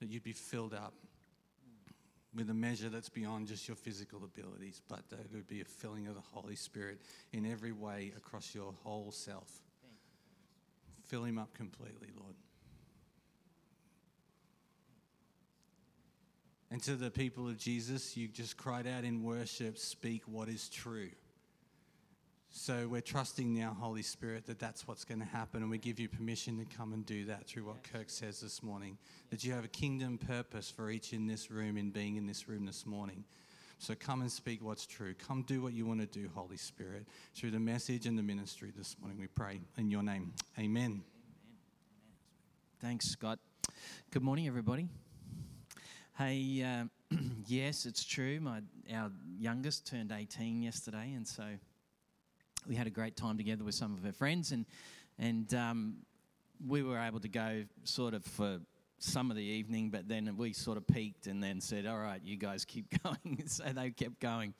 that you'd be filled up with a measure that's beyond just your physical abilities, but that it would be a filling of the Holy Spirit in every way across your whole self. Fill him up completely, Lord. And to the people of Jesus, you just cried out in worship, speak what is true. So we're trusting now, Holy Spirit, that that's what's going to happen. And we give you permission to come and do that through what Kirk says this morning. That you have a kingdom purpose for each in this room in being in this room this morning. So come and speak what's true. Come do what you want to do, Holy Spirit, through the message and the ministry this morning. We pray in your name. Amen. Thanks, Scott. Good morning, everybody. Hey, uh, yes, it's true. My our youngest turned 18 yesterday, and so we had a great time together with some of her friends, and and um, we were able to go sort of for some of the evening, but then we sort of peaked and then said, "All right, you guys keep going." so they kept going.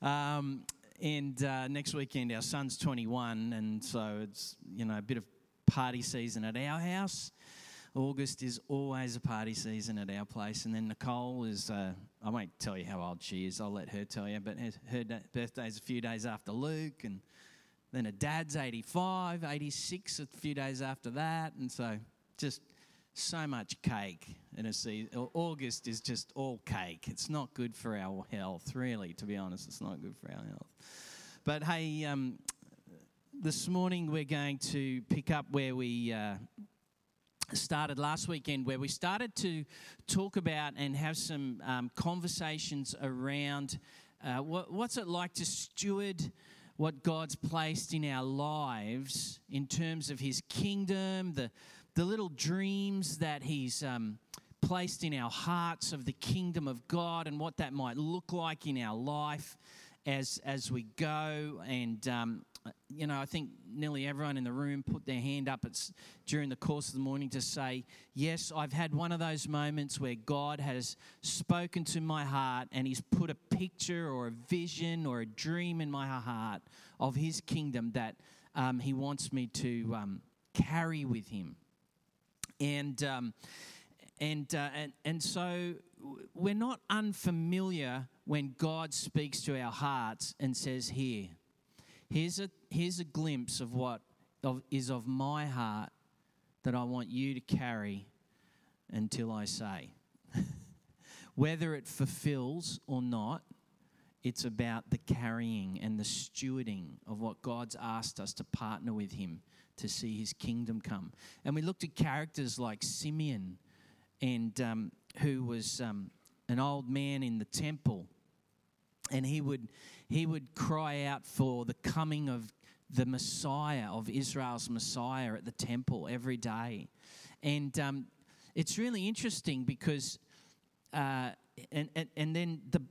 Um, and uh, next weekend, our son's 21, and so it's you know a bit of party season at our house. August is always a party season at our place, and then Nicole is. Uh, I won't tell you how old she is. I'll let her tell you. But her, her birthday's a few days after Luke, and then a dad's 85, 86 a few days after that. And so just so much cake. And it's August is just all cake. It's not good for our health, really, to be honest. It's not good for our health. But hey, um, this morning we're going to pick up where we. Uh, started last weekend where we started to talk about and have some um, conversations around uh, what, what's it like to steward what God's placed in our lives in terms of His kingdom, the, the little dreams that He's um, placed in our hearts of the kingdom of God and what that might look like in our life as, as we go. And um, you know, I think nearly everyone in the room put their hand up during the course of the morning to say, Yes, I've had one of those moments where God has spoken to my heart and He's put a picture or a vision or a dream in my heart of His kingdom that um, He wants me to um, carry with Him. And, um, and, uh, and, and so we're not unfamiliar when God speaks to our hearts and says, Here Here's a, here's a glimpse of what of, is of my heart that I want you to carry until I say. Whether it fulfills or not, it's about the carrying and the stewarding of what God's asked us to partner with Him to see His kingdom come. And we looked at characters like Simeon, and um, who was um, an old man in the temple, and he would he would cry out for the coming of the Messiah, of Israel's Messiah at the temple every day. And um, it's really interesting because, uh, and, and, and then the,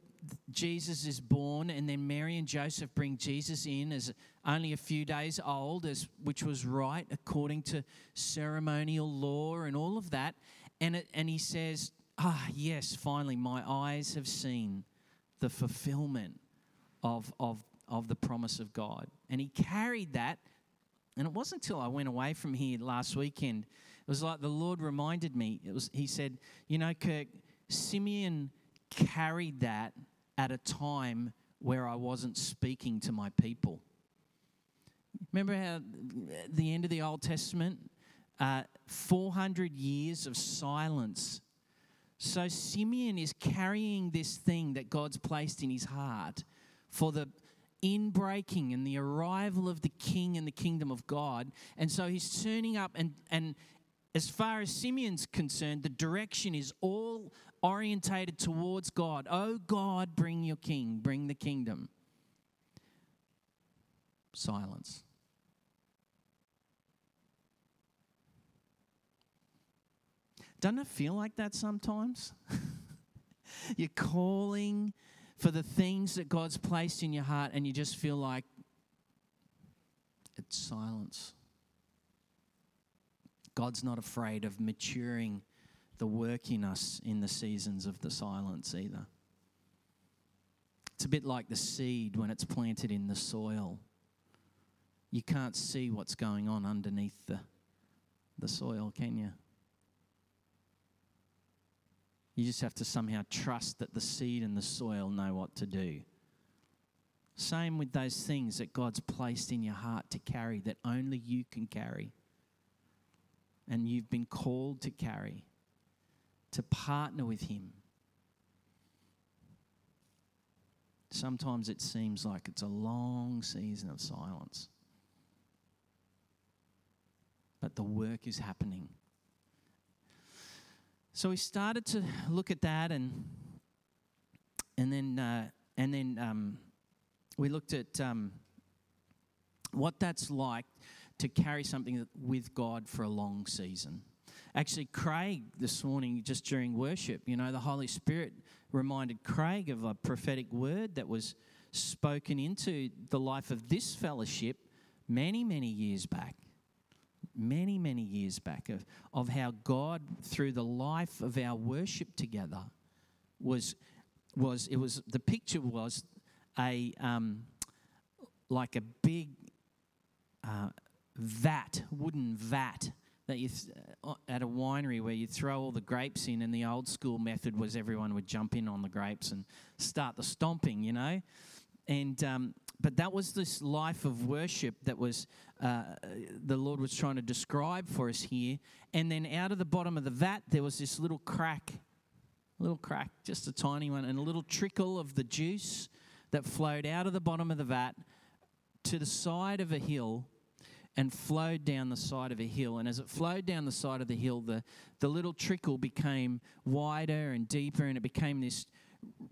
Jesus is born, and then Mary and Joseph bring Jesus in as only a few days old, as which was right according to ceremonial law and all of that. And it, and he says, "Ah, yes, finally, my eyes have seen the fulfillment of, of, of the promise of God. And he carried that. And it wasn't until I went away from here last weekend, it was like the Lord reminded me. It was, he said, You know, Kirk, Simeon carried that at a time where I wasn't speaking to my people. Remember how the end of the Old Testament, uh, 400 years of silence. So Simeon is carrying this thing that God's placed in his heart for the inbreaking and the arrival of the king and the kingdom of God. And so he's turning up, and, and as far as Simeon's concerned, the direction is all orientated towards God. Oh God, bring your king, bring the kingdom. Silence. Doesn't it feel like that sometimes? You're calling for the things that God's placed in your heart and you just feel like it's silence. God's not afraid of maturing the work in us in the seasons of the silence either. It's a bit like the seed when it's planted in the soil. You can't see what's going on underneath the, the soil, can you? You just have to somehow trust that the seed and the soil know what to do. Same with those things that God's placed in your heart to carry that only you can carry. And you've been called to carry, to partner with Him. Sometimes it seems like it's a long season of silence. But the work is happening. So we started to look at that, and and then uh, and then um, we looked at um, what that's like to carry something with God for a long season. Actually, Craig this morning, just during worship, you know, the Holy Spirit reminded Craig of a prophetic word that was spoken into the life of this fellowship many, many years back many, many years back of, of how God, through the life of our worship together, was was it was the picture was a um, like a big uh, vat, wooden vat that you th- uh, at a winery where you throw all the grapes in, and the old school method was everyone would jump in on the grapes and start the stomping, you know, and um, but that was this life of worship that was uh, the Lord was trying to describe for us here. And then out of the bottom of the vat, there was this little crack, little crack, just a tiny one, and a little trickle of the juice that flowed out of the bottom of the vat to the side of a hill and flowed down the side of a hill. And as it flowed down the side of the hill, the, the little trickle became wider and deeper, and it became this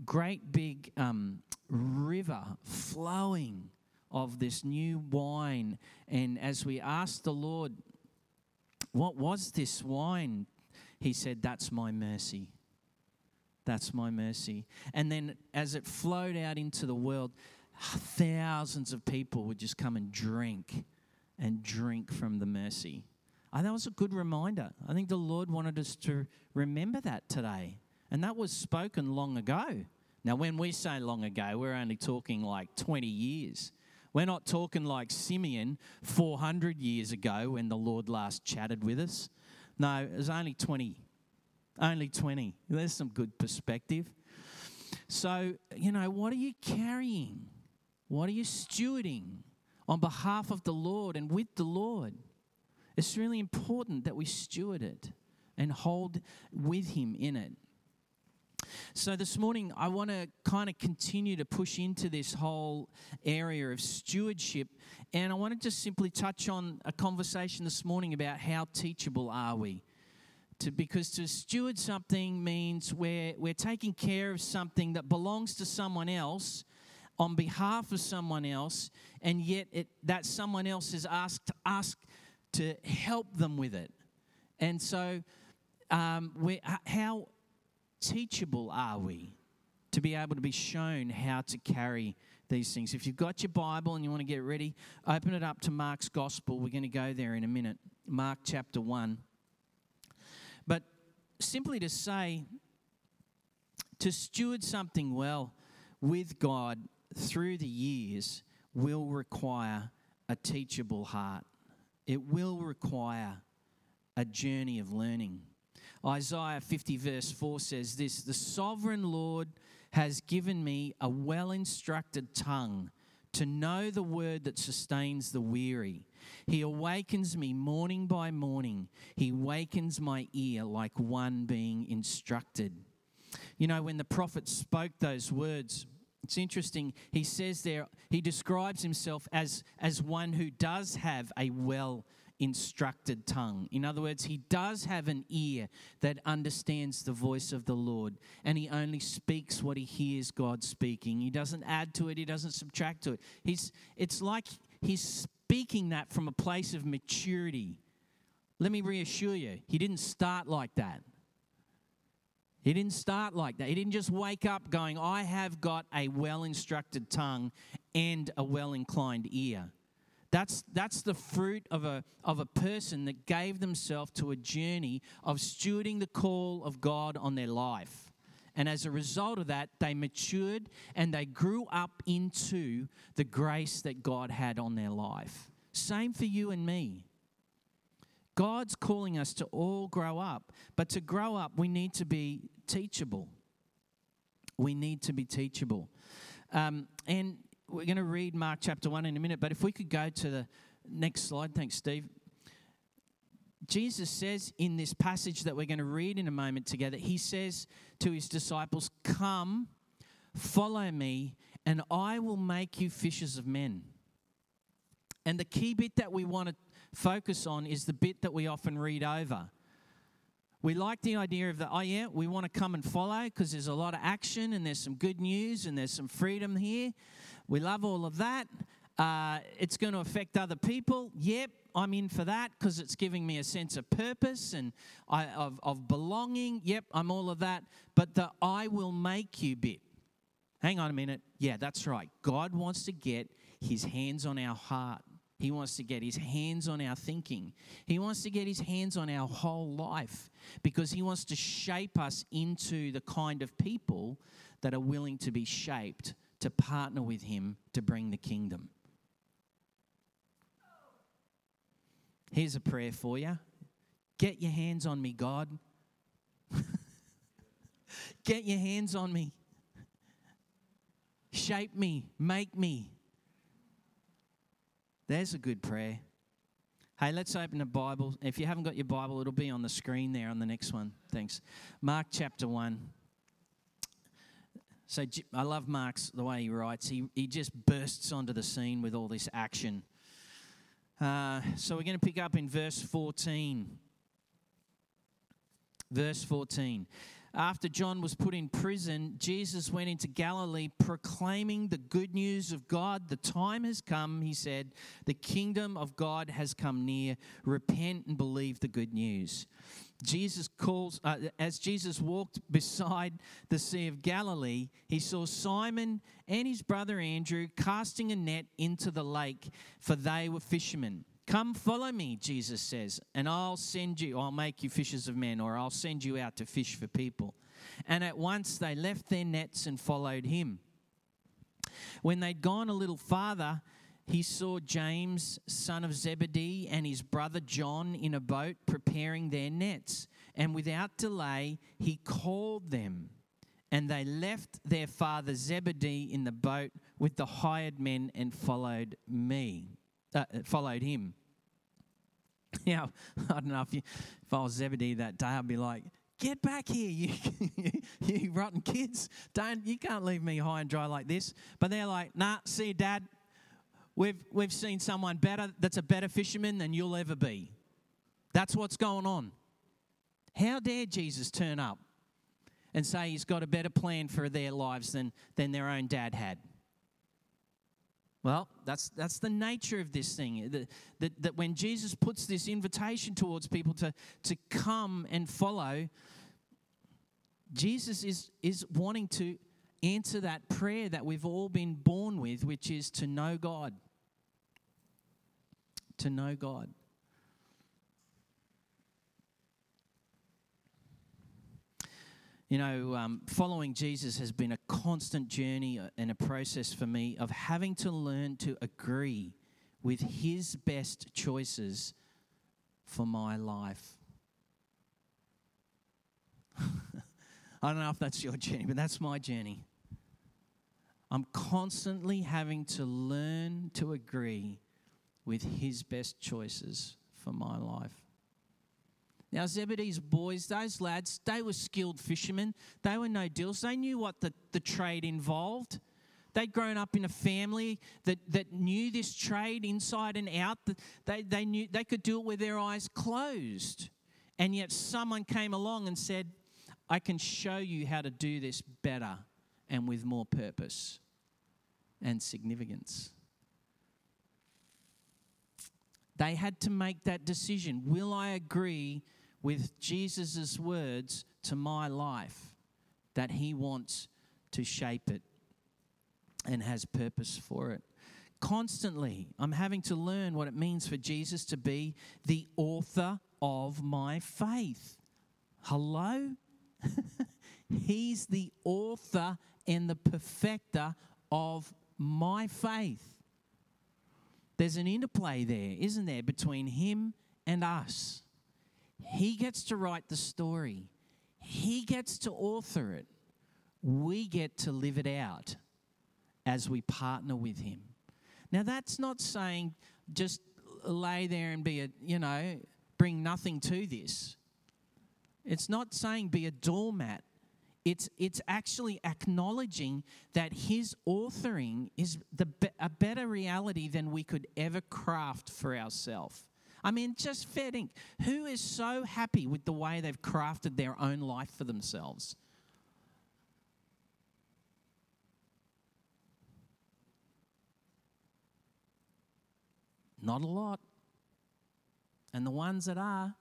great big um, river flowing of this new wine. And as we asked the Lord, What was this wine? He said, That's my mercy. That's my mercy. And then as it flowed out into the world, thousands of people would just come and drink and drink from the mercy. I that was a good reminder. I think the Lord wanted us to remember that today. And that was spoken long ago. Now, when we say long ago, we're only talking like 20 years. We're not talking like Simeon 400 years ago when the Lord last chatted with us. No, it was only 20. Only 20. There's some good perspective. So, you know, what are you carrying? What are you stewarding on behalf of the Lord and with the Lord? It's really important that we steward it and hold with Him in it. So, this morning, I want to kind of continue to push into this whole area of stewardship. And I want to just simply touch on a conversation this morning about how teachable are we? To, because to steward something means we're, we're taking care of something that belongs to someone else on behalf of someone else, and yet it, that someone else is asked us to help them with it. And so, um, we, how teachable are we to be able to be shown how to carry these things? If you've got your Bible and you want to get ready, open it up to Mark's Gospel. We're going to go there in a minute. Mark chapter 1. But simply to say, to steward something well with God through the years will require a teachable heart. It will require a journey of learning. Isaiah 50, verse 4 says this The sovereign Lord has given me a well instructed tongue to know the word that sustains the weary. He awakens me morning by morning. He wakens my ear like one being instructed. You know, when the prophet spoke those words, it's interesting. He says there, he describes himself as, as one who does have a well instructed tongue. In other words, he does have an ear that understands the voice of the Lord, and he only speaks what he hears God speaking. He doesn't add to it, he doesn't subtract to it. He's, it's like he's speaking that from a place of maturity. Let me reassure you, he didn't start like that. He didn't start like that. He didn't just wake up going, I have got a well instructed tongue and a well inclined ear. That's, that's the fruit of a, of a person that gave themselves to a journey of stewarding the call of God on their life. And as a result of that, they matured and they grew up into the grace that God had on their life. Same for you and me. God's calling us to all grow up, but to grow up, we need to be teachable. We need to be teachable. Um, and we're going to read Mark chapter 1 in a minute, but if we could go to the next slide. Thanks, Steve. Jesus says in this passage that we're going to read in a moment together, he says to his disciples, Come, follow me, and I will make you fishers of men. And the key bit that we want to focus on is the bit that we often read over. We like the idea of the, oh yeah, we want to come and follow because there's a lot of action and there's some good news and there's some freedom here. We love all of that. Uh, it's going to affect other people. Yep, I'm in for that because it's giving me a sense of purpose and I, of, of belonging. Yep, I'm all of that. But the I will make you bit. Hang on a minute. Yeah, that's right. God wants to get his hands on our heart. He wants to get his hands on our thinking. He wants to get his hands on our whole life because he wants to shape us into the kind of people that are willing to be shaped to partner with him to bring the kingdom. Here's a prayer for you Get your hands on me, God. Get your hands on me. Shape me, make me. There's a good prayer. Hey, let's open the Bible. If you haven't got your Bible, it'll be on the screen there on the next one. Thanks. Mark chapter 1. So I love Mark's the way he writes. He, he just bursts onto the scene with all this action. Uh, so we're going to pick up in verse 14. Verse 14. After John was put in prison, Jesus went into Galilee proclaiming the good news of God. The time has come, he said. The kingdom of God has come near. Repent and believe the good news. Jesus calls, uh, as Jesus walked beside the Sea of Galilee, he saw Simon and his brother Andrew casting a net into the lake, for they were fishermen. Come follow me, Jesus says, and I'll send you, I'll make you fishers of men, or I'll send you out to fish for people. And at once they left their nets and followed him. When they'd gone a little farther, he saw James, son of Zebedee, and his brother John in a boat preparing their nets. And without delay, he called them. And they left their father Zebedee in the boat with the hired men and followed me, uh, followed him. Now, I don't know if, you, if I was Zebedee that day, I'd be like, get back here, you, you rotten kids. Don't, you can't leave me high and dry like this. But they're like, nah, see, Dad, We've, we've seen someone better that's a better fisherman than you'll ever be. That's what's going on. How dare Jesus turn up and say he's got a better plan for their lives than, than their own dad had? Well, that's, that's the nature of this thing. That, that, that when Jesus puts this invitation towards people to, to come and follow, Jesus is, is wanting to answer that prayer that we've all been born with, which is to know God to know God. You know, um, following Jesus has been a constant journey uh, and a process for me of having to learn to agree with His best choices for my life. I don't know if that's your journey, but that's my journey. I'm constantly having to learn to agree with his best choices for my life. Now, Zebedee's boys, those lads, they were skilled fishermen. They were no deals. They knew what the, the trade involved. They'd grown up in a family that, that knew this trade inside and out. They, they, knew, they could do it with their eyes closed. And yet, someone came along and said, I can show you how to do this better and with more purpose and significance. They had to make that decision. Will I agree with Jesus' words to my life that he wants to shape it and has purpose for it? Constantly, I'm having to learn what it means for Jesus to be the author of my faith. Hello? He's the author and the perfecter of my faith. There's an interplay there, isn't there, between him and us. He gets to write the story. He gets to author it, we get to live it out as we partner with Him. Now, that's not saying just lay there and be a, you know, bring nothing to this. It's not saying be a doormat. It's, it's actually acknowledging that his authoring is the, a better reality than we could ever craft for ourselves. I mean, just fair. Who is so happy with the way they've crafted their own life for themselves? Not a lot. And the ones that are,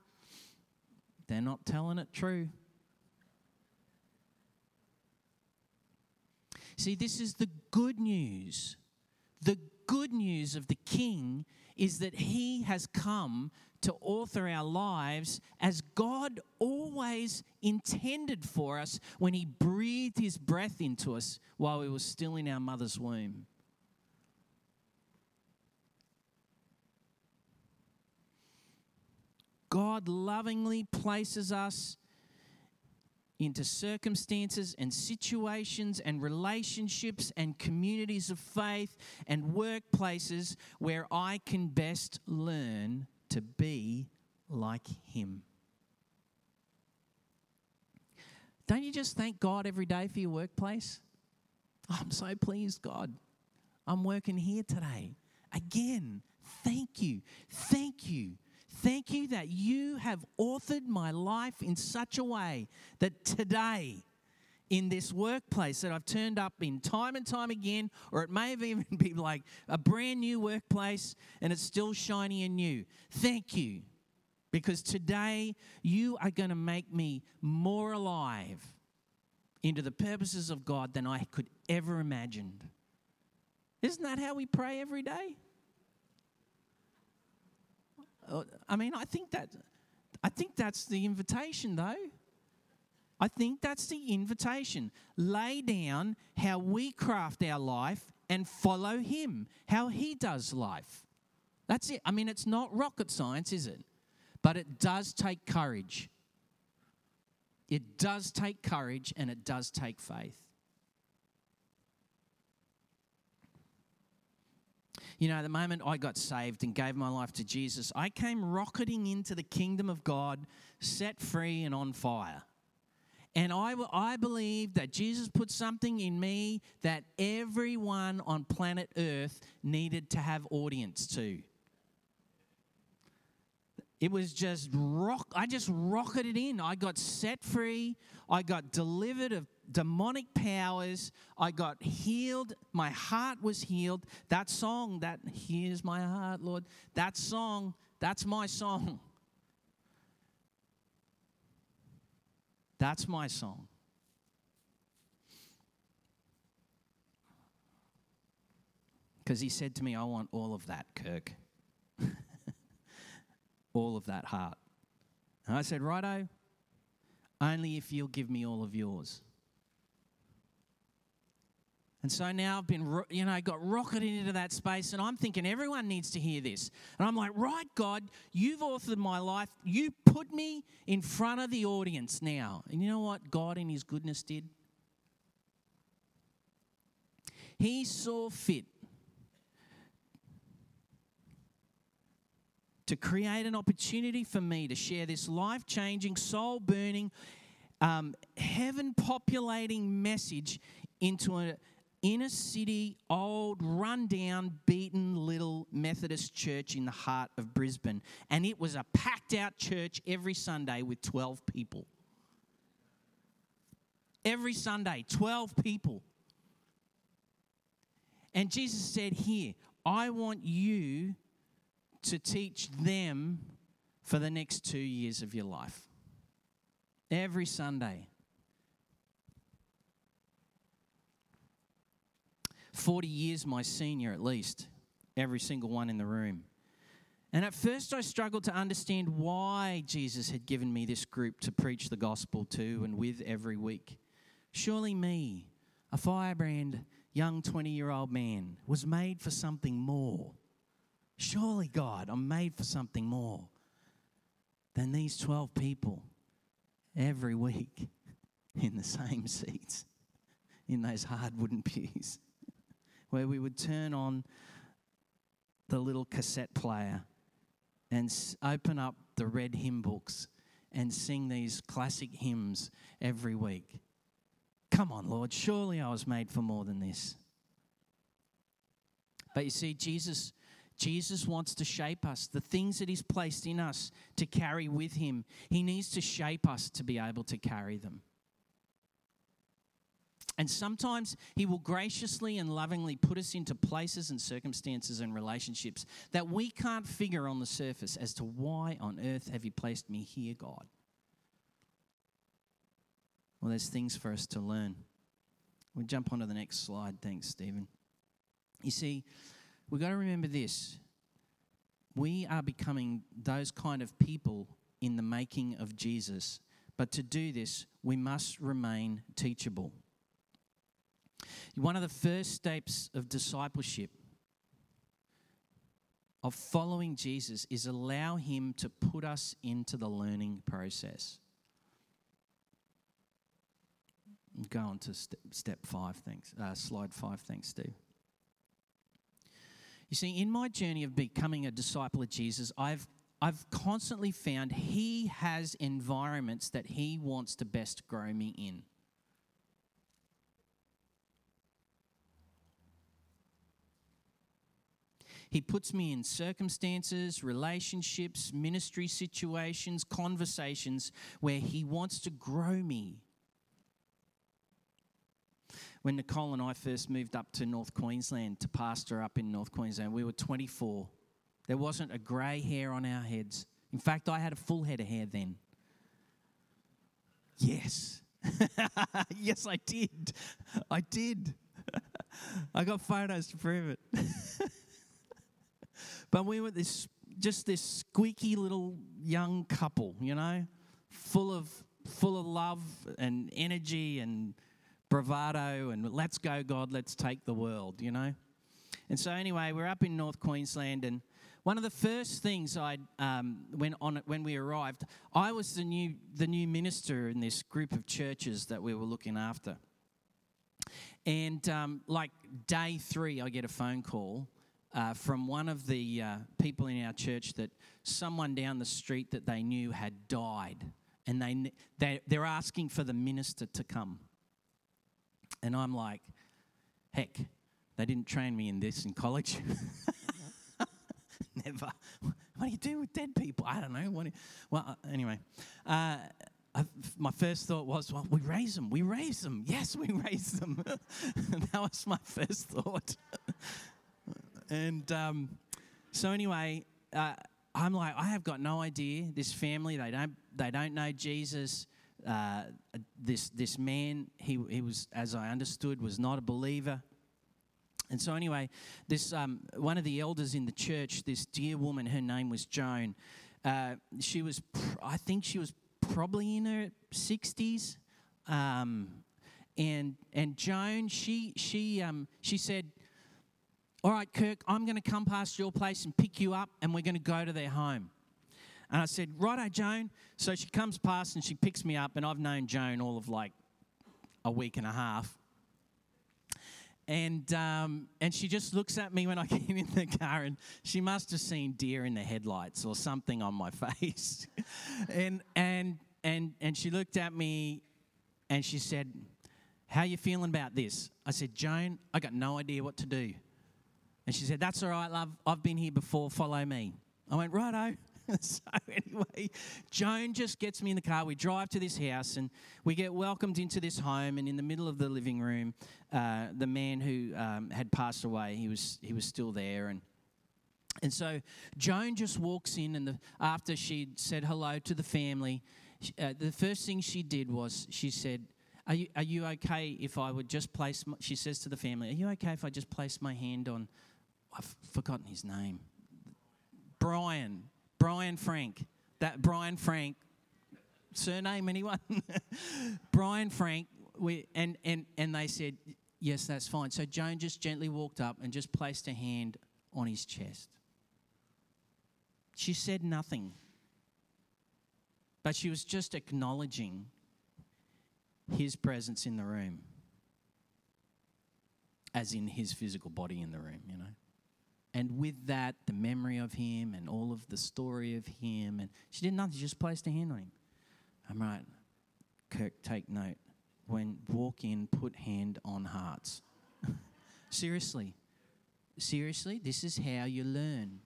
they're not telling it true. See, this is the good news. The good news of the King is that he has come to author our lives as God always intended for us when he breathed his breath into us while we were still in our mother's womb. God lovingly places us into circumstances and situations and relationships and communities of faith and workplaces where I can best learn to be like Him. Don't you just thank God every day for your workplace? Oh, I'm so pleased, God. I'm working here today. Again, thank you. Thank you Thank you that you have authored my life in such a way that today, in this workplace that I've turned up in time and time again, or it may have even been like a brand new workplace and it's still shiny and new. Thank you. Because today you are going to make me more alive into the purposes of God than I could ever imagined. Isn't that how we pray every day? Uh, I mean, I think that I think that's the invitation though. I think that's the invitation. Lay down how we craft our life and follow him, how he does life. That's it. I mean, it's not rocket science, is it? But it does take courage. It does take courage and it does take faith. You know, the moment I got saved and gave my life to Jesus, I came rocketing into the kingdom of God, set free and on fire. And I, I believe that Jesus put something in me that everyone on planet Earth needed to have audience to. It was just rock. I just rocketed in. I got set free. I got delivered of demonic powers. I got healed. My heart was healed. That song, that here's my heart, Lord, that song, that's my song. That's my song. Because he said to me, I want all of that, Kirk. all of that heart. And I said, Righto, only if you'll give me all of yours. And so now I've been, you know, got rocketed into that space, and I'm thinking everyone needs to hear this. And I'm like, right, God, you've authored my life. You put me in front of the audience now. And you know what God, in His goodness, did? He saw fit to create an opportunity for me to share this life changing, soul burning, um, heaven populating message into a inner city, old, run-down, beaten little Methodist church in the heart of Brisbane. And it was a packed out church every Sunday with 12 people. Every Sunday, 12 people. And Jesus said, Here, I want you to teach them for the next two years of your life. Every Sunday. 40 years my senior at least, every single one in the room. And at first, I struggled to understand why Jesus had given me this group to preach the gospel to and with every week. Surely, me, a firebrand young 20 year old man, was made for something more. Surely, God, I'm made for something more than these 12 people every week in the same seats in those hard wooden pews where we would turn on the little cassette player and open up the red hymn books and sing these classic hymns every week. Come on, Lord, surely I was made for more than this. But you see, Jesus. Jesus wants to shape us, the things that He's placed in us to carry with Him. He needs to shape us to be able to carry them. And sometimes He will graciously and lovingly put us into places and circumstances and relationships that we can't figure on the surface as to why on earth have you placed me here, God? Well, there's things for us to learn. We'll jump onto the next slide. Thanks, Stephen. You see, we've got to remember this. We are becoming those kind of people in the making of Jesus. But to do this, we must remain teachable. One of the first steps of discipleship, of following Jesus, is allow Him to put us into the learning process. Go on to step, step five, thanks. Uh, slide five, thanks, Steve. You see, in my journey of becoming a disciple of Jesus, I've I've constantly found he has environments that he wants to best grow me in. He puts me in circumstances, relationships, ministry situations, conversations where He wants to grow me. When Nicole and I first moved up to North Queensland to pastor up in North Queensland, we were 24. There wasn't a grey hair on our heads. In fact, I had a full head of hair then. Yes. yes, I did. I did. I got photos to prove it. But we were this just this squeaky little young couple, you know, full of full of love and energy and bravado and let's go God, let's take the world, you know. And so anyway, we're up in North Queensland and one of the first things I um, when on when we arrived, I was the new the new minister in this group of churches that we were looking after. And um, like day three, I get a phone call uh, from one of the uh, people in our church that someone down the street that they knew had died, and they, they they're asking for the minister to come. And I'm like, heck, they didn't train me in this in college. Never. What do you do with dead people? I don't know. What you, well, uh, anyway, uh, my first thought was, well, we raise them. We raise them. Yes, we raise them. that was my first thought. And um, so anyway, uh, I'm like, I have got no idea. This family, they don't, they don't know Jesus. Uh, this this man, he he was, as I understood, was not a believer. And so anyway, this um, one of the elders in the church, this dear woman, her name was Joan. Uh, she was, pr- I think she was probably in her sixties. Um, and and Joan, she she um, she said, all right, Kirk, I'm going to come past your place and pick you up, and we're going to go to their home. And I said, Righto, Joan. So she comes past and she picks me up, and I've known Joan all of like a week and a half. And, um, and she just looks at me when I get in the car, and she must have seen deer in the headlights or something on my face. and, and, and, and she looked at me and she said, How you feeling about this? I said, Joan, I got no idea what to do. And she said, That's all right, love. I've been here before. Follow me. I went, Righto. so anyway, Joan just gets me in the car. We drive to this house and we get welcomed into this home. And in the middle of the living room, uh, the man who um, had passed away, he was he was still there. And and so Joan just walks in, and the, after she said hello to the family, uh, the first thing she did was she said, are you, are you okay if I would just place, my, she says to the family, Are you okay if I just place my hand on I've forgotten his name. Brian. Brian Frank. That Brian Frank. Surname, anyone? Brian Frank. We, and, and, and they said, yes, that's fine. So Joan just gently walked up and just placed a hand on his chest. She said nothing, but she was just acknowledging his presence in the room, as in his physical body in the room, you know. And with that, the memory of him and all of the story of him. And she did nothing, she just placed a hand on him. I'm right. Kirk, take note. When walk in, put hand on hearts. Seriously. Seriously, this is how you learn.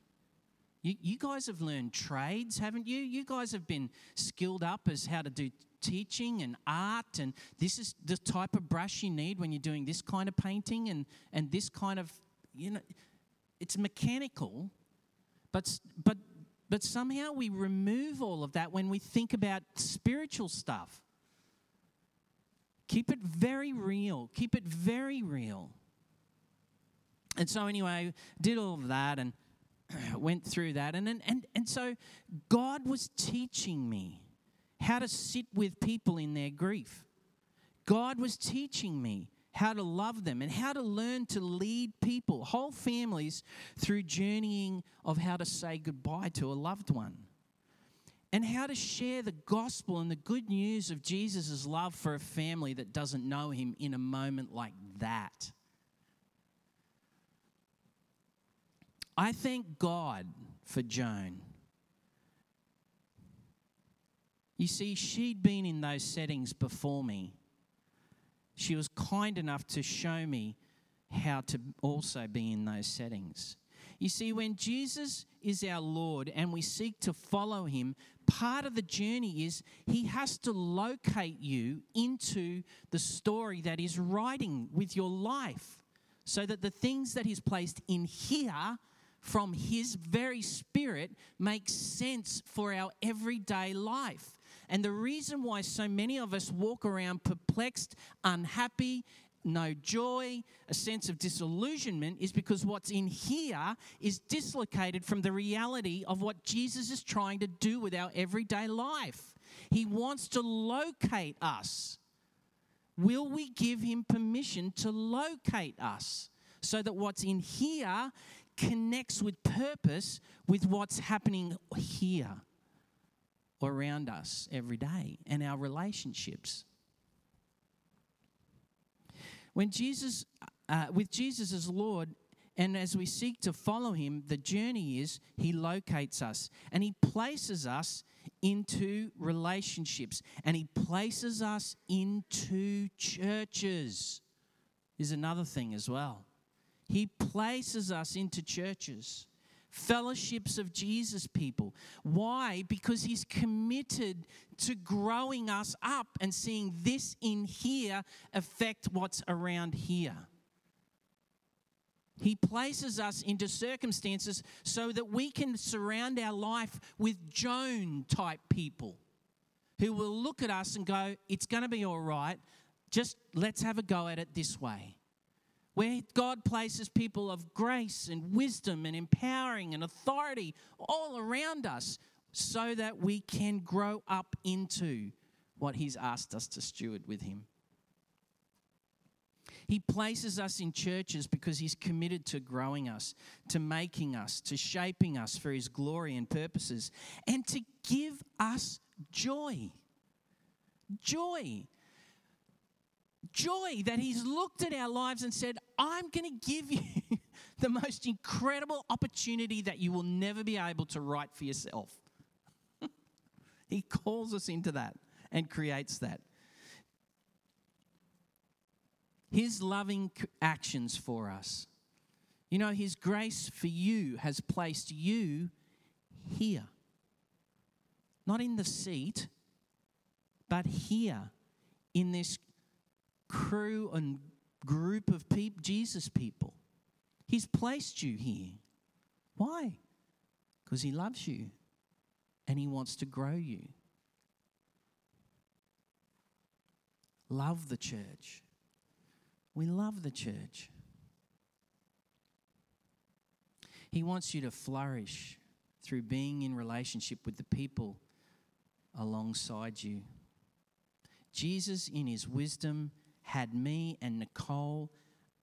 You, you guys have learned trades, haven't you? You guys have been skilled up as how to do teaching and art, and this is the type of brush you need when you're doing this kind of painting and, and this kind of, you know, it's mechanical, but, but, but somehow we remove all of that when we think about spiritual stuff. Keep it very real. Keep it very real. And so, anyway, did all of that and went through that. And, and, and and so, God was teaching me how to sit with people in their grief. God was teaching me how to love them and how to learn to lead people, whole families, through journeying of how to say goodbye to a loved one. And how to share the gospel and the good news of Jesus' love for a family that doesn't know him in a moment like that. I thank God for Joan You see, she'd been in those settings before me. She was kind enough to show me how to also be in those settings. You see, when Jesus is our Lord and we seek to follow him, part of the journey is he has to locate you into the story that he's writing with your life so that the things that he's placed in here from his very spirit make sense for our everyday life. And the reason why so many of us walk around perplexed, unhappy, no joy, a sense of disillusionment is because what's in here is dislocated from the reality of what Jesus is trying to do with our everyday life. He wants to locate us. Will we give him permission to locate us so that what's in here connects with purpose with what's happening here? Around us every day and our relationships. When Jesus, uh, with Jesus as Lord, and as we seek to follow him, the journey is he locates us and he places us into relationships and he places us into churches. Is another thing as well. He places us into churches fellowships of Jesus people. Why? Because He's committed to growing us up and seeing this in here affect what's around here. He places us into circumstances so that we can surround our life with Joan type people who will look at us and go, It's going to be all right. Just let's have a go at it this way where God places people of grace and wisdom and empowering and authority all around us so that we can grow up into what He's asked us to steward with Him. He places us in churches because He's committed to growing us, to making us, to shaping us for His glory and purposes, and to give us joy. Joy joy that He's looked at our lives and said, I'm going to give you the most incredible opportunity that you will never be able to write for yourself. he calls us into that and creates that. His loving actions for us. You know, His grace for you has placed you here. Not in the seat, but here in this crew and group of people, Jesus people. He's placed you here. Why? Because He loves you and He wants to grow you. Love the church. We love the church. He wants you to flourish through being in relationship with the people alongside you. Jesus, in his wisdom had me and Nicole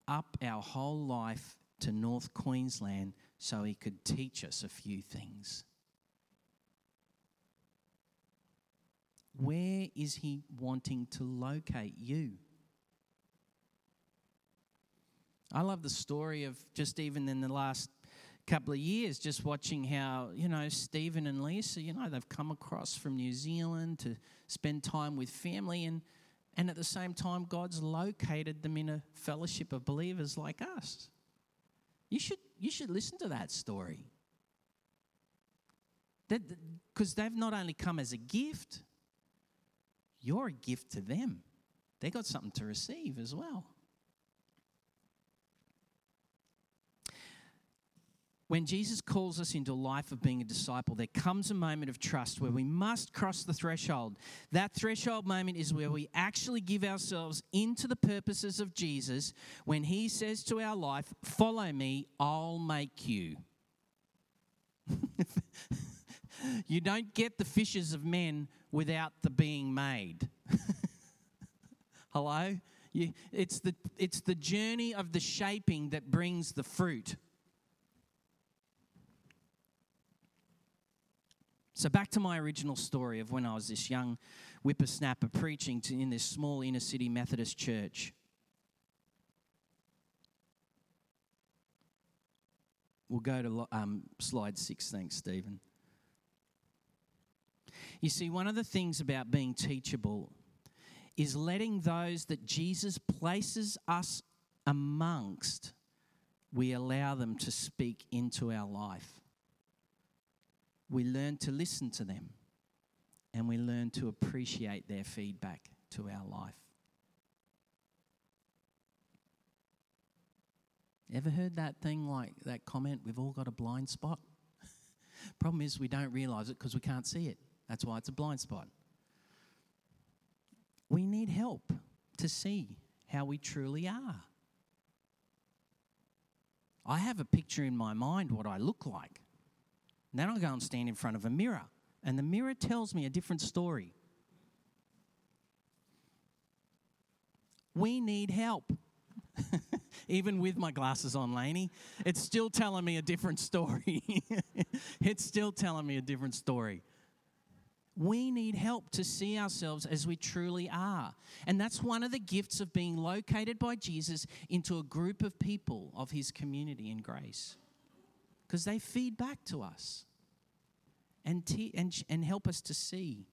up our whole life to North Queensland so he could teach us a few things. Where is He wanting to locate you? I love the story of just even in the last couple of years, just watching how, you know, Stephen and Lisa, you know, they've come across from New Zealand to spend time with family and and at the same time God's located them in a fellowship of believers like us. You should you should listen to that story. Because they've not only come as a gift, you're a gift to them. They got something to receive as well. When Jesus calls us into a life of being a disciple, there comes a moment of trust where we must cross the threshold. That threshold moment is where we actually give ourselves into the purposes of Jesus when he says to our life, Follow me, I'll make you. you don't get the fishes of men without the being made. Hello? You, it's, the, it's the journey of the shaping that brings the fruit. So, back to my original story of when I was this young whippersnapper preaching to, in this small inner city Methodist church. We'll go to um, slide six. Thanks, Stephen. You see, one of the things about being teachable is letting those that Jesus places us amongst, we allow them to speak into our life we learn to listen to them and we learn to appreciate their feedback to our life. Ever heard that thing like that comment, we've all got a blind spot? Problem is, we don't realize it because we can't see it. That's why it's a blind spot. We need help to see how we truly are. I have a picture in my mind what I look like. Then I'll go and stand in front of a mirror, and the mirror tells me a different story. We need help. Even with my glasses on, Laney, it's still telling me a different story. it's still telling me a different story. We need help to see ourselves as we truly are. And that's one of the gifts of being located by Jesus into a group of people of his community in grace because they feed back to us and, te- and, and help us to see.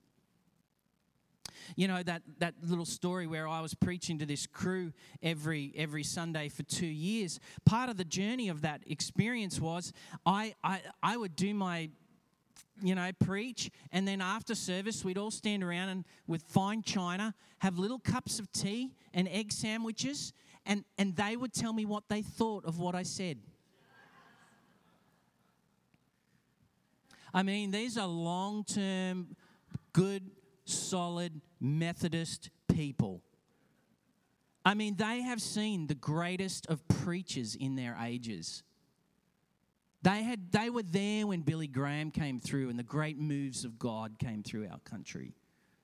You know that, that little story where I was preaching to this crew every every Sunday for two years. Part of the journey of that experience was I I, I would do my you know, preach, and then after service, we'd all stand around and with fine china, have little cups of tea and egg sandwiches, and, and they would tell me what they thought of what I said. I mean, these are long term, good, solid Methodist people. I mean, they have seen the greatest of preachers in their ages. They, had, they were there when Billy Graham came through and the great moves of God came through our country.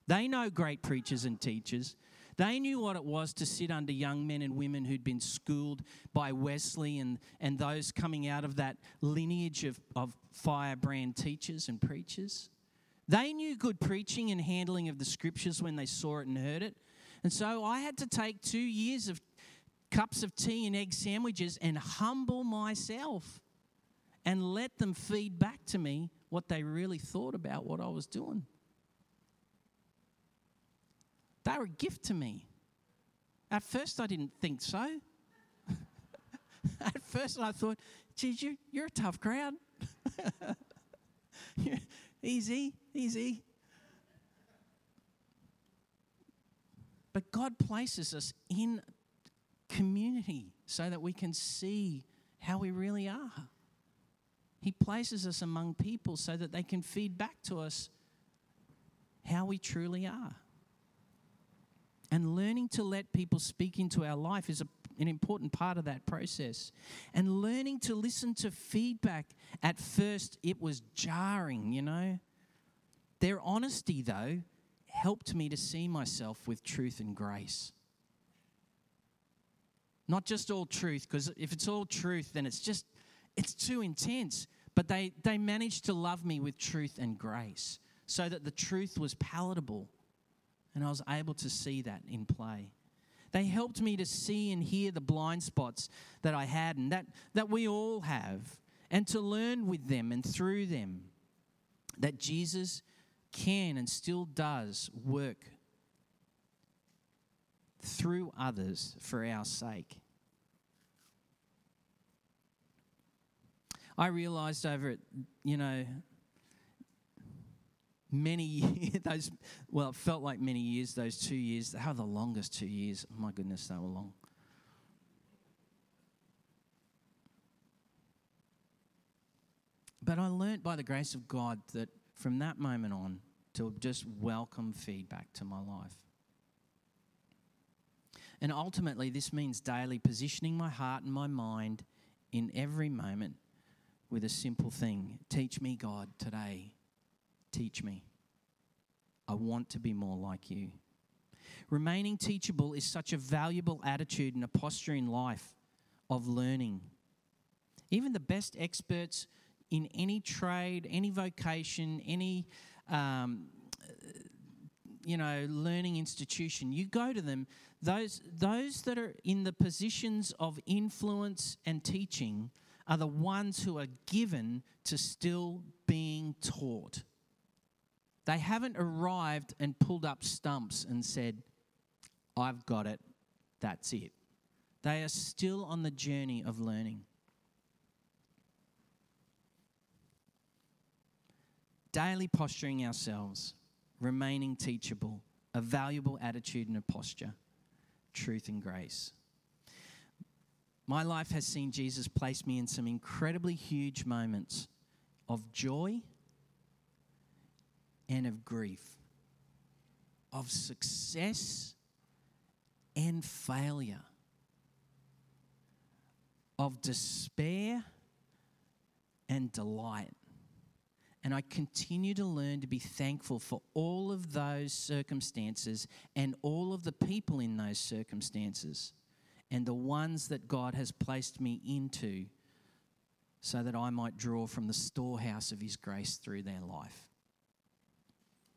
They know great preachers and teachers. They knew what it was to sit under young men and women who'd been schooled by Wesley and, and those coming out of that lineage of, of firebrand teachers and preachers. They knew good preaching and handling of the scriptures when they saw it and heard it. And so I had to take two years of cups of tea and egg sandwiches and humble myself and let them feed back to me what they really thought about what I was doing. They were a gift to me. At first, I didn't think so. At first, I thought, geez, you, you're a tough crowd. easy, easy. But God places us in community so that we can see how we really are. He places us among people so that they can feed back to us how we truly are. And learning to let people speak into our life is a, an important part of that process. And learning to listen to feedback, at first, it was jarring, you know. Their honesty, though, helped me to see myself with truth and grace. Not just all truth, because if it's all truth, then it's just, it's too intense. But they, they managed to love me with truth and grace so that the truth was palatable And I was able to see that in play. They helped me to see and hear the blind spots that I had and that, that we all have, and to learn with them and through them that Jesus can and still does work through others for our sake. I realized over, it, you know, many those well it felt like many years those two years how the longest two years. Oh my goodness they were long. But i learnt by the grace of god that from that moment on to just welcome feedback to my life. And ultimately this means daily positioning my heart and my mind in every moment with a simple thing. Teach me god today Teach me. I want to be more like you. Remaining teachable is such a valuable attitude and a posture in life of learning. Even the best experts in any trade, any vocation, any um, you know learning institution, you go to them. Those those that are in the positions of influence and teaching are the ones who are given to still being taught. They haven't arrived and pulled up stumps and said, I've got it, that's it. They are still on the journey of learning. Daily posturing ourselves, remaining teachable, a valuable attitude and a posture, truth and grace. My life has seen Jesus place me in some incredibly huge moments of joy and of grief, of success and failure, of despair and delight. And I continue to learn to be thankful for all of those circumstances and all of the people in those circumstances and the ones that God has placed me into so that I might draw from the storehouse of His grace through their life.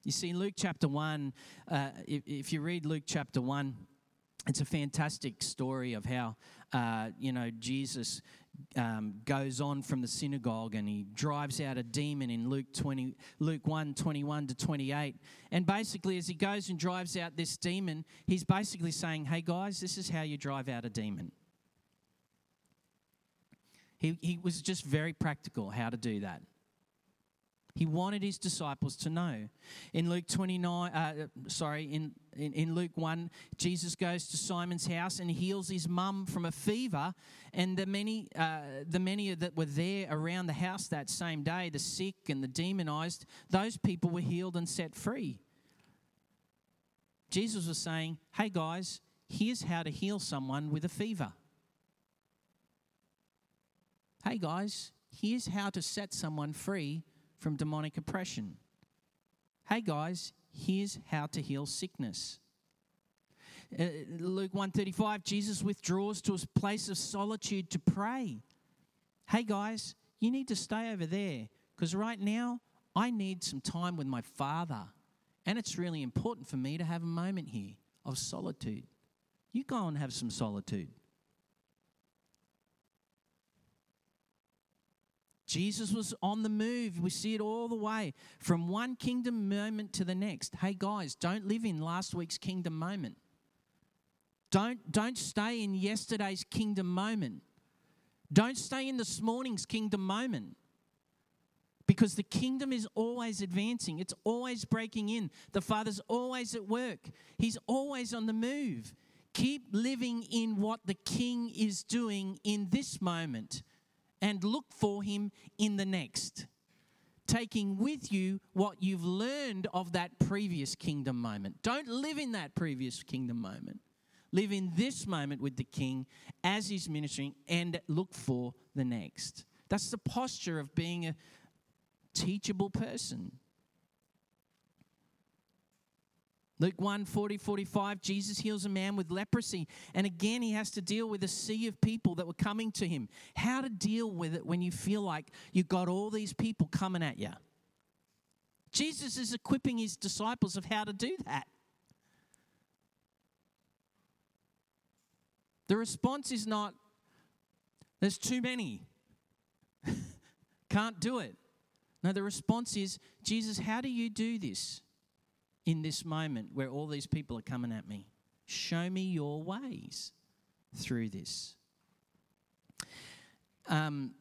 You see, in Luke chapter 1, uh, if, if, you read Luke chapter 1, it's a fantastic story of how, uh, you know, Jesus um, goes on from the synagogue and he drives out a demon in Luke 20, Luke 1, 21 to 28. And basically, as he goes and drives out this demon, he's basically saying, hey guys, this is how you drive out a demon. He, he was just very practical how to do that. He wanted his disciples to know. In Luke 29, uh, sorry, in, in, in, Luke 1, Jesus goes to Simon's house and heals his mum from a fever. And the many, uh, the many that were there around the house that same day, the sick and the demonized, those people were healed and set free. Jesus was saying, hey guys, here's how to heal someone with a fever. Hey guys, here's how to set someone free from demonic oppression. Hey guys, here's how to heal sickness. Uh, Luke 135 Jesus withdraws to a place of solitude to pray. Hey guys, you need to stay over there because right now I need some time with my father. And it's really important for me to have a moment here of solitude. You go and have some solitude. Jesus was on the move. We see it all the way from one kingdom moment to the next. Hey guys, don't live in last week's kingdom moment. Don't, don't stay in yesterday's kingdom moment. Don't stay in this morning's kingdom moment. Because the kingdom is always advancing, it's always breaking in. The Father's always at work, He's always on the move. Keep living in what the King is doing in this moment and look for him in the next. Taking with you what you've learned of that previous kingdom moment. Don't live in that previous kingdom moment. Live in this moment with the king as he's ministering and look for the next. That's the posture of being a teachable person. Luke 1 40, 45, Jesus heals a man with leprosy. And again, he has to deal with a sea of people that were coming to him. How to deal with it when you feel like you've got all these people coming at you. Jesus is equipping his disciples of how to do that. The response is not, there's too many, can't do it. No, the response is, Jesus, how do you do this? In this moment where all these people are coming at me? Show me your ways through this. Um,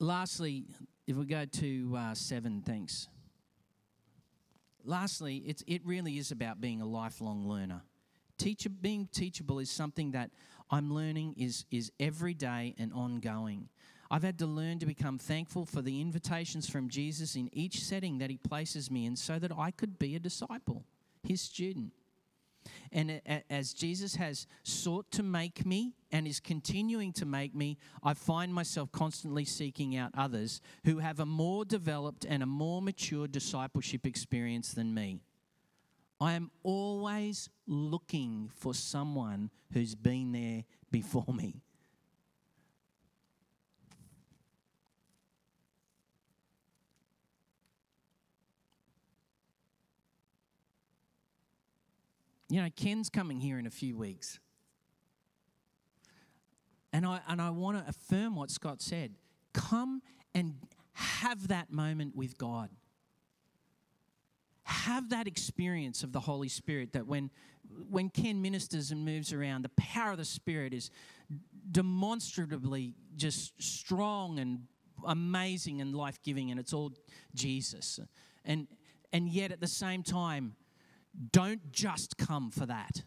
lastly, if we go to uh, seven, thanks. Lastly, it's, it really is about being a lifelong learner. Teacher, being teachable is something that I'm learning is, is every day and ongoing. I've had to learn to become thankful for the invitations from Jesus in each setting that He places me in so that I could be a disciple, His student. And as Jesus has sought to make me and is continuing to make me, I find myself constantly seeking out others who have a more developed and a more mature discipleship experience than me. I am always looking for someone who's been there before me. You know, Ken's coming here in a few weeks. And I, and I want to affirm what Scott said. Come and have that moment with God. Have that experience of the Holy Spirit that when, when Ken ministers and moves around, the power of the Spirit is demonstrably just strong and amazing and life giving, and it's all Jesus. And, and yet at the same time, don't just come for that.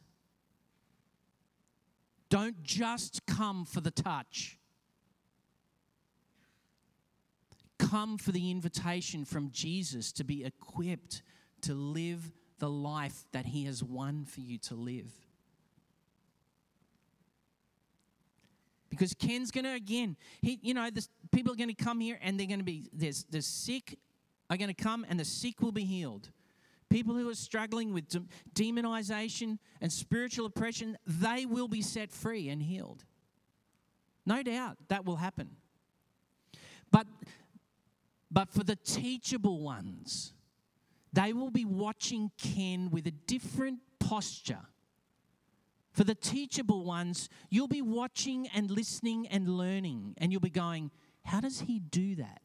Don't just come for the touch. Come for the invitation from Jesus to be equipped to live the life that He has won for you to live. Because Ken's going to again, he, you know, this, people are going to come here and they're going to be there's the sick are going to come and the sick will be healed. People who are struggling with de- demonization and spiritual oppression, they will be set free and healed. No doubt that will happen. But, but for the teachable ones, they will be watching Ken with a different posture. For the teachable ones, you'll be watching and listening and learning, and you'll be going, How does he do that?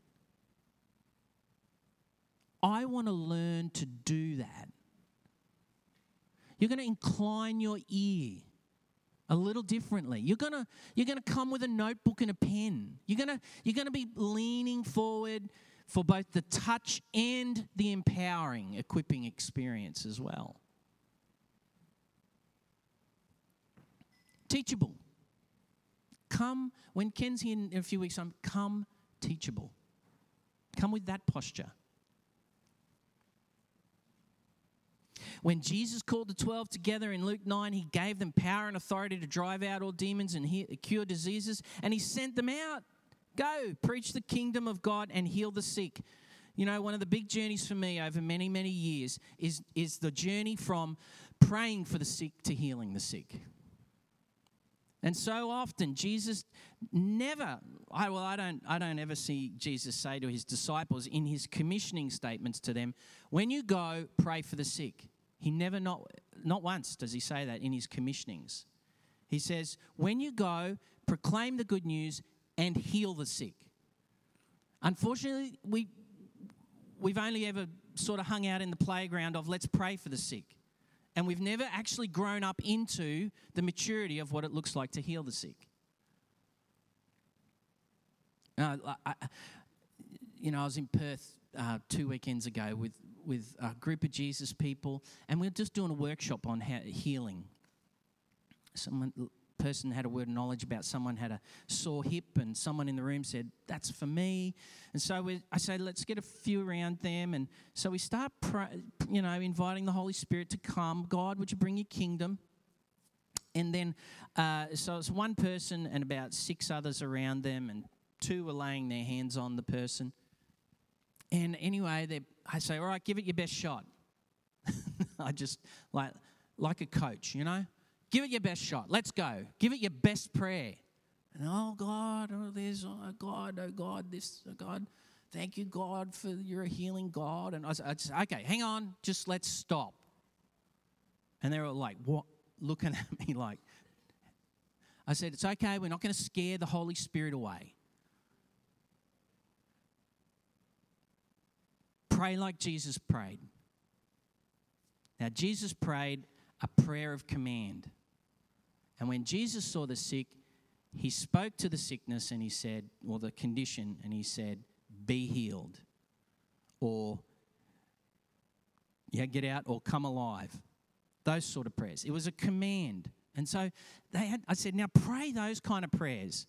I want to learn to do that. You're going to incline your ear a little differently. You're going to you're going to come with a notebook and a pen. You're going to you're going to be leaning forward for both the touch and the empowering equipping experience as well. Teachable. Come when Ken's here in a few weeks time, come teachable. Come with that posture. When Jesus called the 12 together in Luke 9, he gave them power and authority to drive out all demons and cure diseases, and he sent them out. Go, preach the kingdom of God and heal the sick. You know, one of the big journeys for me over many, many years is, is the journey from praying for the sick to healing the sick. And so often Jesus never I well I don't I don't ever see Jesus say to his disciples in his commissioning statements to them, when you go, pray for the sick. He never, not, not once does he say that in his commissionings. He says, When you go, proclaim the good news and heal the sick. Unfortunately, we, we've only ever sort of hung out in the playground of let's pray for the sick. And we've never actually grown up into the maturity of what it looks like to heal the sick. Uh, I, you know, I was in Perth uh, two weekends ago with with a group of Jesus people, and we are just doing a workshop on healing. Someone person had a word of knowledge about someone had a sore hip, and someone in the room said, "That's for me." And so we, I said, "Let's get a few around them." And so we start, pray, you know, inviting the Holy Spirit to come. God, would you bring your kingdom? And then, uh, so it's one person and about six others around them, and two were laying their hands on the person. And anyway, I say, all right, give it your best shot. I just like like a coach, you know. Give it your best shot. Let's go. Give it your best prayer. And oh God, oh this, oh God, oh God, this, oh God. Thank you, God, for you're a healing God. And I said, okay, hang on, just let's stop. And they were like, what? Looking at me like, I said, It's okay, we're not going to scare the Holy Spirit away. Pray like Jesus prayed. Now, Jesus prayed a prayer of command. And when Jesus saw the sick, he spoke to the sickness and he said, or the condition, and he said, Be healed. Or, yeah, get out or come alive. Those sort of prayers. It was a command. And so they had, I said, now pray those kind of prayers.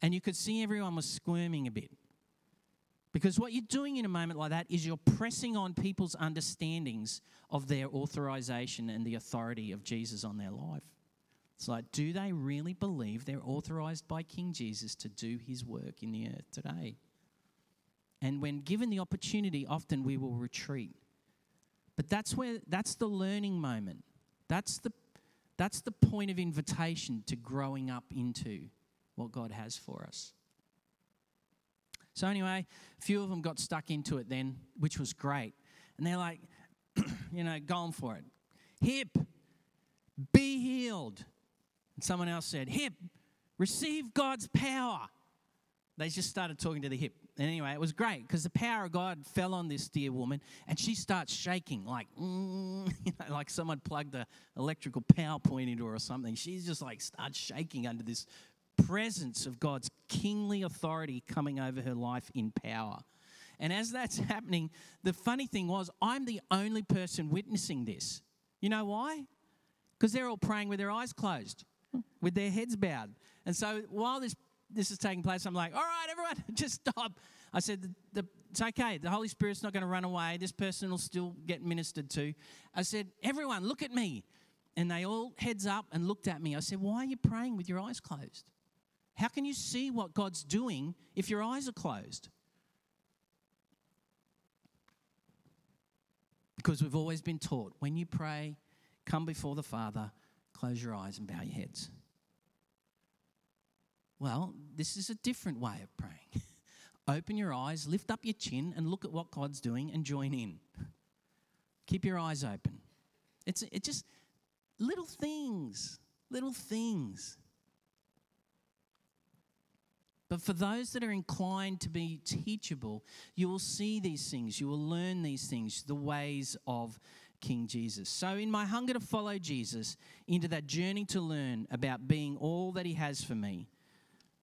And you could see everyone was squirming a bit. Because what you're doing in a moment like that is you're pressing on people's understandings of their authorization and the authority of Jesus on their life. It's like, do they really believe they're authorized by King Jesus to do his work in the earth today? And when given the opportunity, often we will retreat. But that's where that's the learning moment. That's the that's the point of invitation to growing up into what God has for us. So, anyway, a few of them got stuck into it then, which was great. And they're like, you know, going for it. Hip, be healed. And someone else said, Hip, receive God's power. They just started talking to the hip. And anyway, it was great because the power of God fell on this dear woman and she starts shaking like, mm, you know, like someone plugged the electrical power point into her or something. She's just like starts shaking under this presence of God's kingly authority coming over her life in power. And as that's happening, the funny thing was, I'm the only person witnessing this. You know why? Because they're all praying with their eyes closed, with their heads bowed. And so while this this is taking place, I'm like, all right, everyone, just stop. I said, the, the, it's okay. The Holy Spirit's not going to run away. This person will still get ministered to. I said, everyone, look at me. And they all heads up and looked at me. I said, why are you praying with your eyes closed? How can you see what God's doing if your eyes are closed? Because we've always been taught when you pray, come before the Father, close your eyes and bow your heads. Well, this is a different way of praying. Open your eyes, lift up your chin, and look at what God's doing and join in. Keep your eyes open. It's, it's just little things, little things. But for those that are inclined to be teachable, you will see these things, you will learn these things, the ways of King Jesus. So, in my hunger to follow Jesus into that journey to learn about being all that He has for me,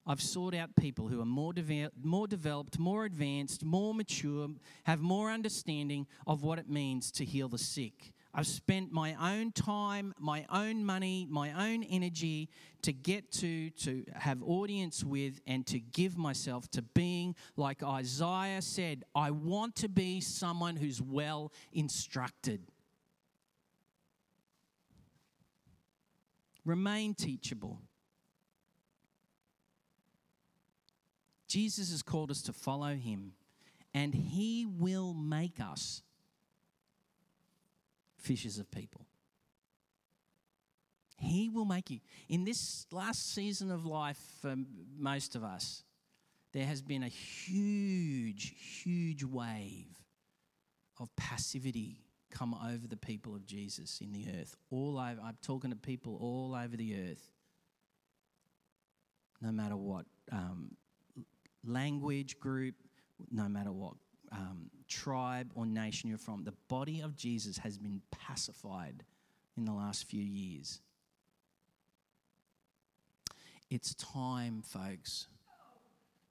I've sought out people who are more, de- more developed, more advanced, more mature, have more understanding of what it means to heal the sick. I've spent my own time, my own money, my own energy to get to, to have audience with, and to give myself to being, like Isaiah said, I want to be someone who's well instructed. Remain teachable. Jesus has called us to follow him, and he will make us fishers of people. He will make you. In this last season of life for most of us, there has been a huge, huge wave of passivity come over the people of Jesus in the earth. All over, I'm talking to people all over the earth, no matter what um, language group, no matter what um, tribe or nation you're from, the body of Jesus has been pacified in the last few years. It's time, folks,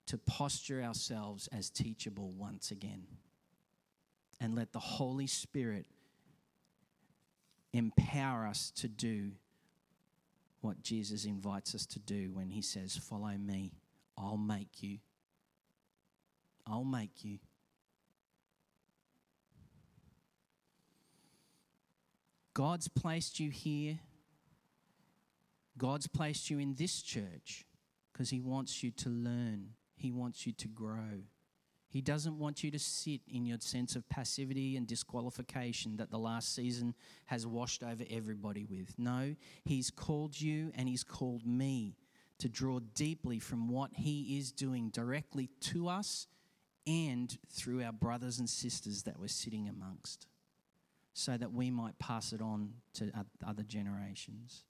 to posture ourselves as teachable once again and let the Holy Spirit empower us to do what Jesus invites us to do when he says, Follow me, I'll make you. I'll make you. God's placed you here. God's placed you in this church because He wants you to learn, He wants you to grow. He doesn't want you to sit in your sense of passivity and disqualification that the last season has washed over everybody with. No, He's called you and He's called me to draw deeply from what He is doing directly to us and through our brothers and sisters that we're sitting amongst so that we might pass it on to other generations.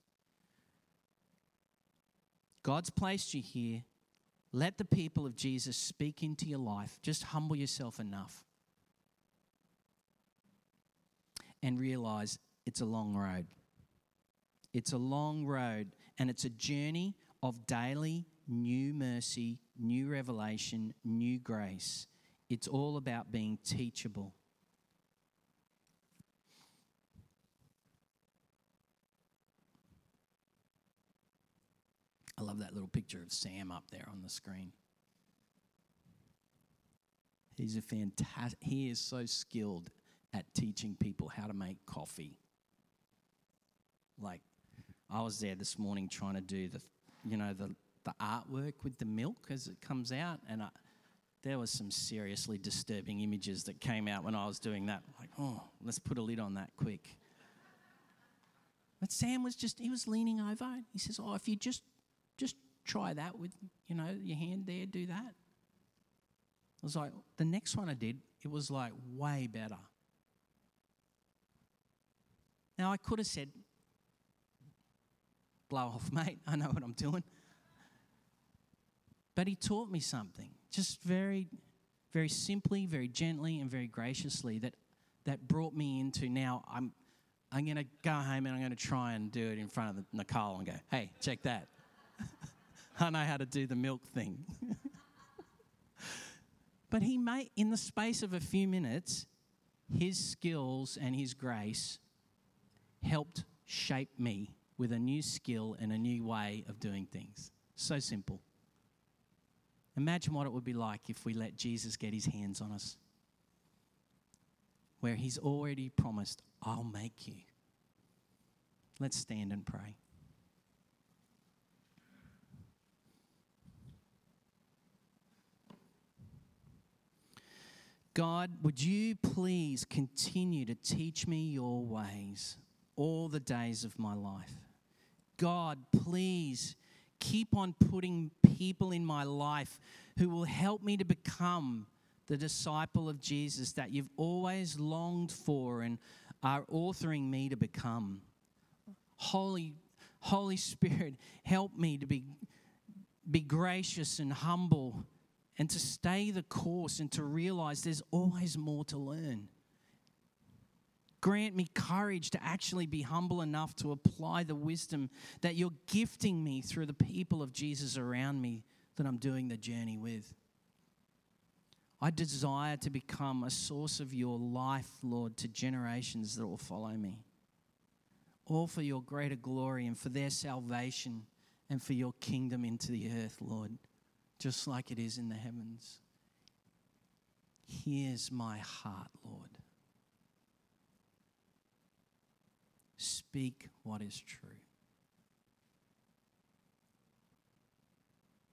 God's placed you here. Let the people of Jesus speak into your life. Just humble yourself enough and realize it's a long road. It's a long road and it's a journey of daily new mercy, new revelation, new grace. It's all about being teachable. I love that little picture of Sam up there on the screen. He's a fantastic, he is so skilled at teaching people how to make coffee. Like, I was there this morning trying to do the, you know, the, the artwork with the milk as it comes out, and I, there was some seriously disturbing images that came out when I was doing that. Like, oh, let's put a lid on that quick. But Sam was just, he was leaning over. He says, oh, if you just just try that with, you know, your hand there, do that. It was like, the next one I did, it was like way better. Now, I could have said, blow off, mate, I know what I'm doing. But he taught me something, just very, very simply, very gently, and very graciously that, that brought me into now I'm, I'm going to go home and I'm going to try and do it in front of Nicole and go, hey, check that. I know how to do the milk thing. but he made, in the space of a few minutes, his skills and his grace helped shape me with a new skill and a new way of doing things. So simple. Imagine what it would be like if we let Jesus get his hands on us, where he's already promised, I'll make you. Let's stand and pray. God, would you please continue to teach me your ways all the days of my life? God, please keep on putting people in my life who will help me to become the disciple of Jesus that you've always longed for and are authoring me to become. Holy, Holy Spirit, help me to be, be gracious and humble and to stay the course and to realize there's always more to learn. Grant me courage to actually be humble enough to apply the wisdom that you're gifting me through the people of Jesus around me that I'm doing the journey with. I desire to become a source of your life, Lord, to generations that will follow me. All for your greater glory and for their salvation and for your kingdom into the earth, Lord just like it is in the heavens. Here's my heart, Lord. Speak what is true.